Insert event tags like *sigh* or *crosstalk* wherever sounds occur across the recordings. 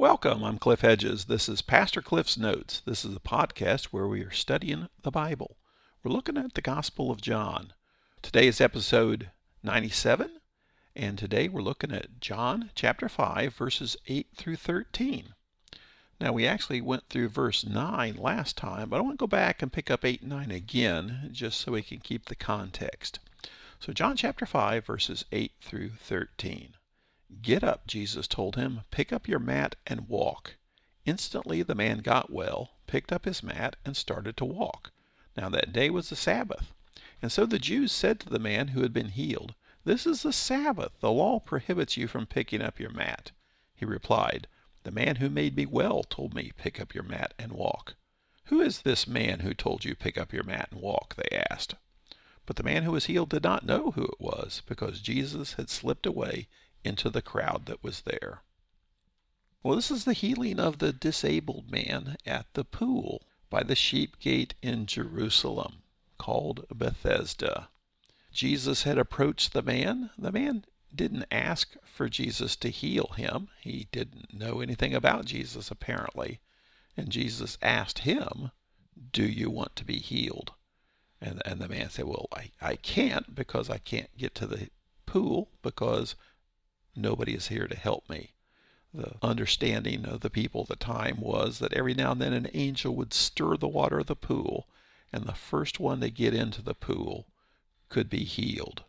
Welcome, I'm Cliff Hedges. This is Pastor Cliff's Notes. This is a podcast where we are studying the Bible. We're looking at the Gospel of John. Today is episode 97, and today we're looking at John chapter 5, verses 8 through 13. Now, we actually went through verse 9 last time, but I want to go back and pick up 8 and 9 again, just so we can keep the context. So, John chapter 5, verses 8 through 13. Get up, Jesus told him. Pick up your mat and walk. Instantly the man got well, picked up his mat, and started to walk. Now that day was the Sabbath. And so the Jews said to the man who had been healed, This is the Sabbath. The law prohibits you from picking up your mat. He replied, The man who made me well told me, Pick up your mat and walk. Who is this man who told you, Pick up your mat and walk? They asked. But the man who was healed did not know who it was, because Jesus had slipped away into the crowd that was there. Well, this is the healing of the disabled man at the pool by the sheep gate in Jerusalem, called Bethesda. Jesus had approached the man. The man didn't ask for Jesus to heal him. He didn't know anything about Jesus, apparently. And Jesus asked him, Do you want to be healed? And, and the man said, Well, I, I can't because I can't get to the pool because nobody is here to help me. The understanding of the people at the time was that every now and then an angel would stir the water of the pool, and the first one to get into the pool could be healed.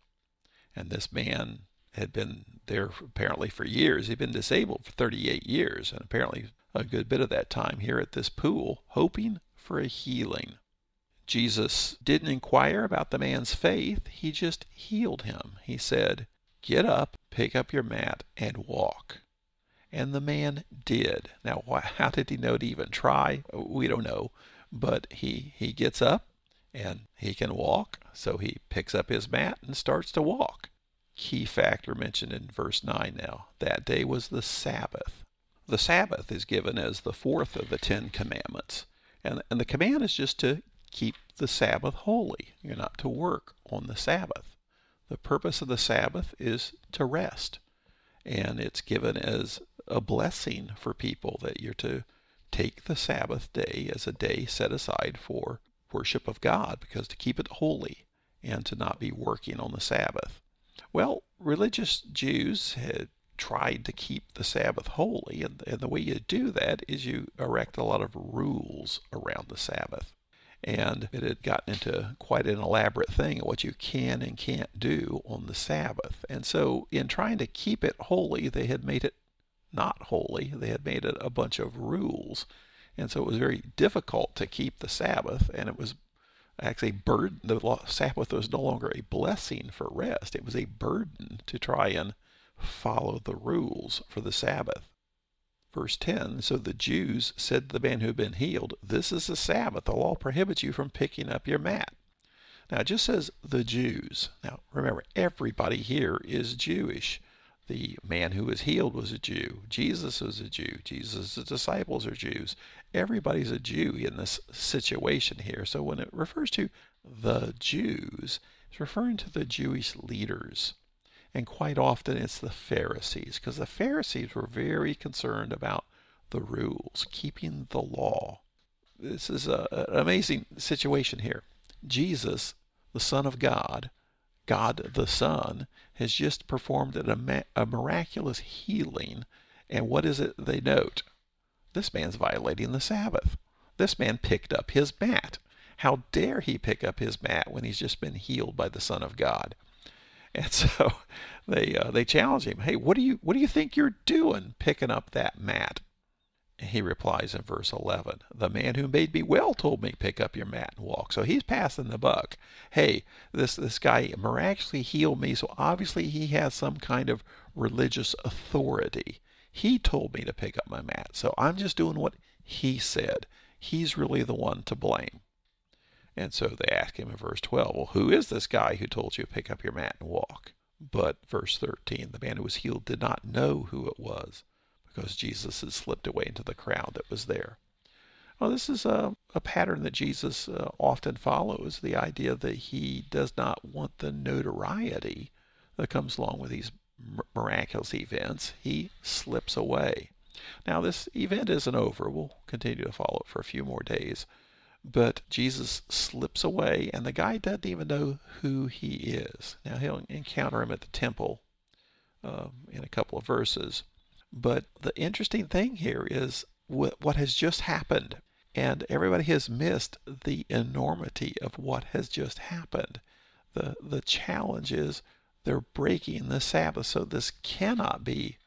And this man had been there apparently for years. He'd been disabled for 38 years, and apparently a good bit of that time here at this pool, hoping for a healing. Jesus didn't inquire about the man's faith, he just healed him. He said, Get up, pick up your mat, and walk. And the man did. Now, *laughs* how did he know to even try? We don't know. But he, he gets up and he can walk, so he picks up his mat and starts to walk. Key factor mentioned in verse 9 now. That day was the Sabbath. The Sabbath is given as the fourth of the Ten Commandments. And, and the command is just to keep the Sabbath holy. You're not to work on the Sabbath. The purpose of the Sabbath is to rest, and it's given as a blessing for people that you're to take the Sabbath day as a day set aside for worship of God, because to keep it holy and to not be working on the Sabbath. Well, religious Jews had tried to keep the Sabbath holy, and, and the way you do that is you erect a lot of rules around the Sabbath and it had gotten into quite an elaborate thing of what you can and can't do on the Sabbath. And so, in trying to keep it holy, they had made it not holy. They had made it a bunch of rules. And so it was very difficult to keep the Sabbath, and it was actually burden. The Sabbath was no longer a blessing for rest, it was a burden to try and follow the rules for the Sabbath. Verse 10 So the Jews said to the man who had been healed, This is the Sabbath. The law prohibits you from picking up your mat. Now it just says the Jews. Now remember, everybody here is Jewish. The man who was healed was a Jew. Jesus was a Jew. Jesus' disciples are Jews. Everybody's a Jew in this situation here. So when it refers to the Jews, it's referring to the Jewish leaders. And quite often it's the Pharisees, because the Pharisees were very concerned about the rules, keeping the law. This is a, an amazing situation here. Jesus, the Son of God, God the Son, has just performed a, a miraculous healing. And what is it they note? This man's violating the Sabbath. This man picked up his mat. How dare he pick up his mat when he's just been healed by the Son of God? And *laughs* so they uh, they challenge him. Hey, what do you what do you think you're doing picking up that mat? He replies in verse 11, The man who made me well told me, Pick up your mat and walk. So he's passing the buck. Hey, this, this guy miraculously healed me, so obviously he has some kind of religious authority. He told me to pick up my mat, so I'm just doing what he said. He's really the one to blame. And so they ask him in verse 12, Well, who is this guy who told you to pick up your mat and walk? But verse 13, the man who was healed did not know who it was because Jesus had slipped away into the crowd that was there. Well, this is a, a pattern that Jesus uh, often follows the idea that he does not want the notoriety that comes along with these miraculous events. He slips away. Now, this event isn't over. We'll continue to follow it for a few more days. But Jesus slips away, and the guy doesn't even know who he is. Now, he'll encounter him at the temple um, in a couple of verses. But the interesting thing here is what, what has just happened. And everybody has missed the enormity of what has just happened. The, the challenge is they're breaking the Sabbath. So this cannot be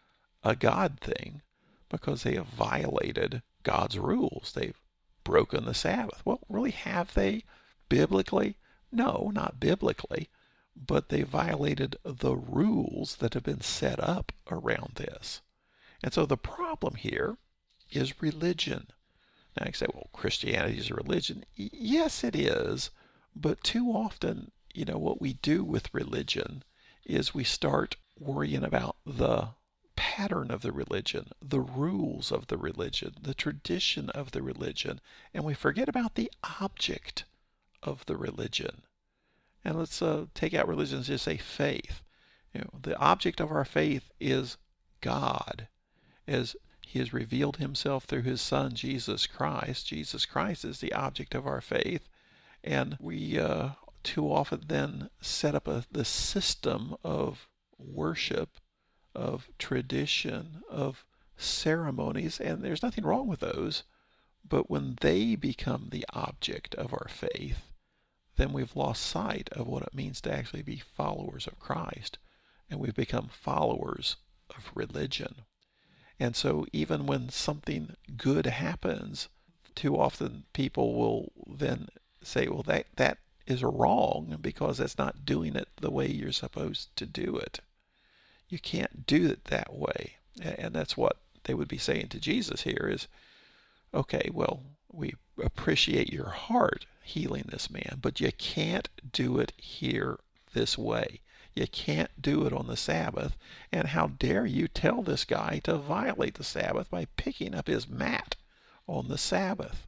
a God thing because they have violated God's rules. They've broken the Sabbath. Well, really, have they biblically? No, not biblically but they violated the rules that have been set up around this. And so the problem here is religion. Now you say, well, Christianity is a religion. Yes, it is. But too often, you know, what we do with religion is we start worrying about the pattern of the religion, the rules of the religion, the tradition of the religion, and we forget about the object of the religion. And let's uh, take out religion and just say faith. You know, the object of our faith is God, as He has revealed Himself through His Son Jesus Christ. Jesus Christ is the object of our faith, and we uh, too often then set up a the system of worship, of tradition, of ceremonies, and there's nothing wrong with those. But when they become the object of our faith, then we've lost sight of what it means to actually be followers of Christ. And we've become followers of religion. And so, even when something good happens, too often people will then say, well, that, that is wrong because that's not doing it the way you're supposed to do it. You can't do it that way. And that's what they would be saying to Jesus here is, okay, well, we appreciate your heart healing this man, but you can't do it here this way. You can't do it on the Sabbath. And how dare you tell this guy to violate the Sabbath by picking up his mat on the Sabbath?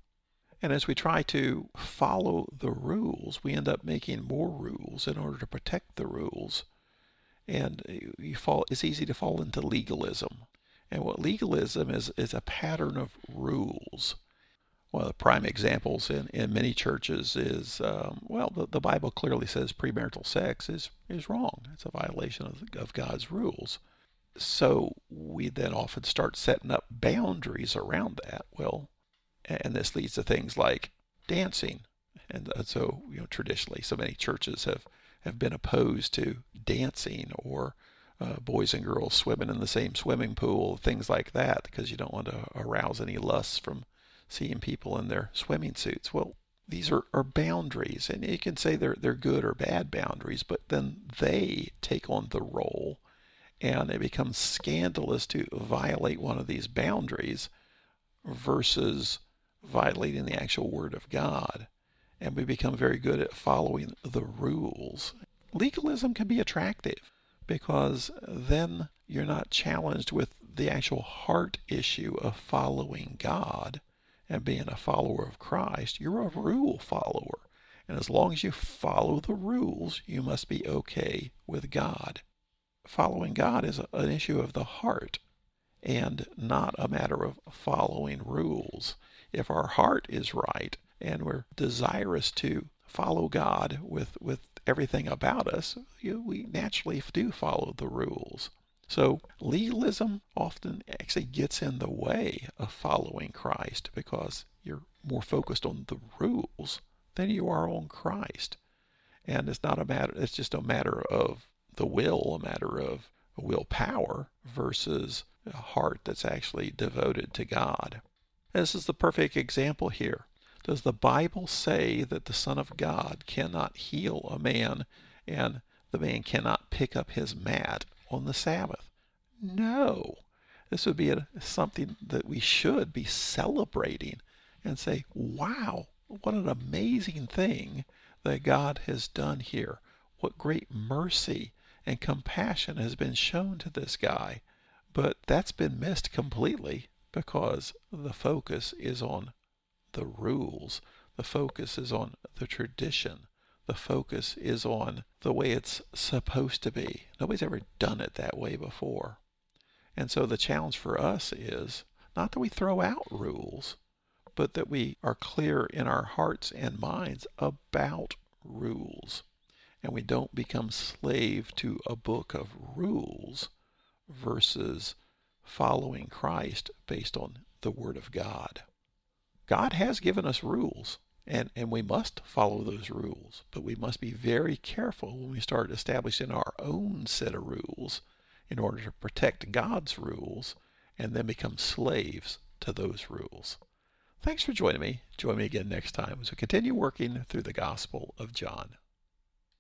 And as we try to follow the rules, we end up making more rules in order to protect the rules. And you fall, it's easy to fall into legalism. And what legalism is, is a pattern of rules one of the prime examples in, in many churches is um, well, the, the Bible clearly says premarital sex is, is wrong. It's a violation of, of God's rules. So we then often start setting up boundaries around that. Well, and this leads to things like dancing. And so, you know, traditionally, so many churches have, have been opposed to dancing or uh, boys and girls swimming in the same swimming pool, things like that, because you don't want to arouse any lusts from seeing people in their swimming suits. Well, these are, are boundaries, and you can say they're they're good or bad boundaries, but then they take on the role, and it becomes scandalous to violate one of these boundaries versus violating the actual word of God. And we become very good at following the rules. Legalism can be attractive because then you're not challenged with the actual heart issue of following God and being a follower of Christ, you're a rule follower. And as long as you follow the rules, you must be okay with God. Following God is an issue of the heart and not a matter of following rules. If our heart is right and we're desirous to follow God with, with everything about us, you, we naturally do follow the rules. So legalism often actually gets in the way of following Christ because you're more focused on the rules than you are on Christ. And it's not a matter, it's just a matter of the will, a matter of willpower versus a heart that's actually devoted to God. This is the perfect example here. Does the Bible say that the Son of God cannot heal a man and the man cannot pick up his mat on the Sabbath. No. This would be a, something that we should be celebrating and say, wow, what an amazing thing that God has done here. What great mercy and compassion has been shown to this guy. But that's been missed completely because the focus is on the rules. The focus is on the tradition the focus is on the way it's supposed to be. Nobody's ever done it that way before. And so the challenge for us is not that we throw out rules, but that we are clear in our hearts and minds about rules. And we don't become slave to a book of rules versus following Christ based on the Word of God. God has given us rules, and, and we must follow those rules, but we must be very careful when we start establishing our own set of rules in order to protect God's rules and then become slaves to those rules. Thanks for joining me. Join me again next time as we continue working through the Gospel of John.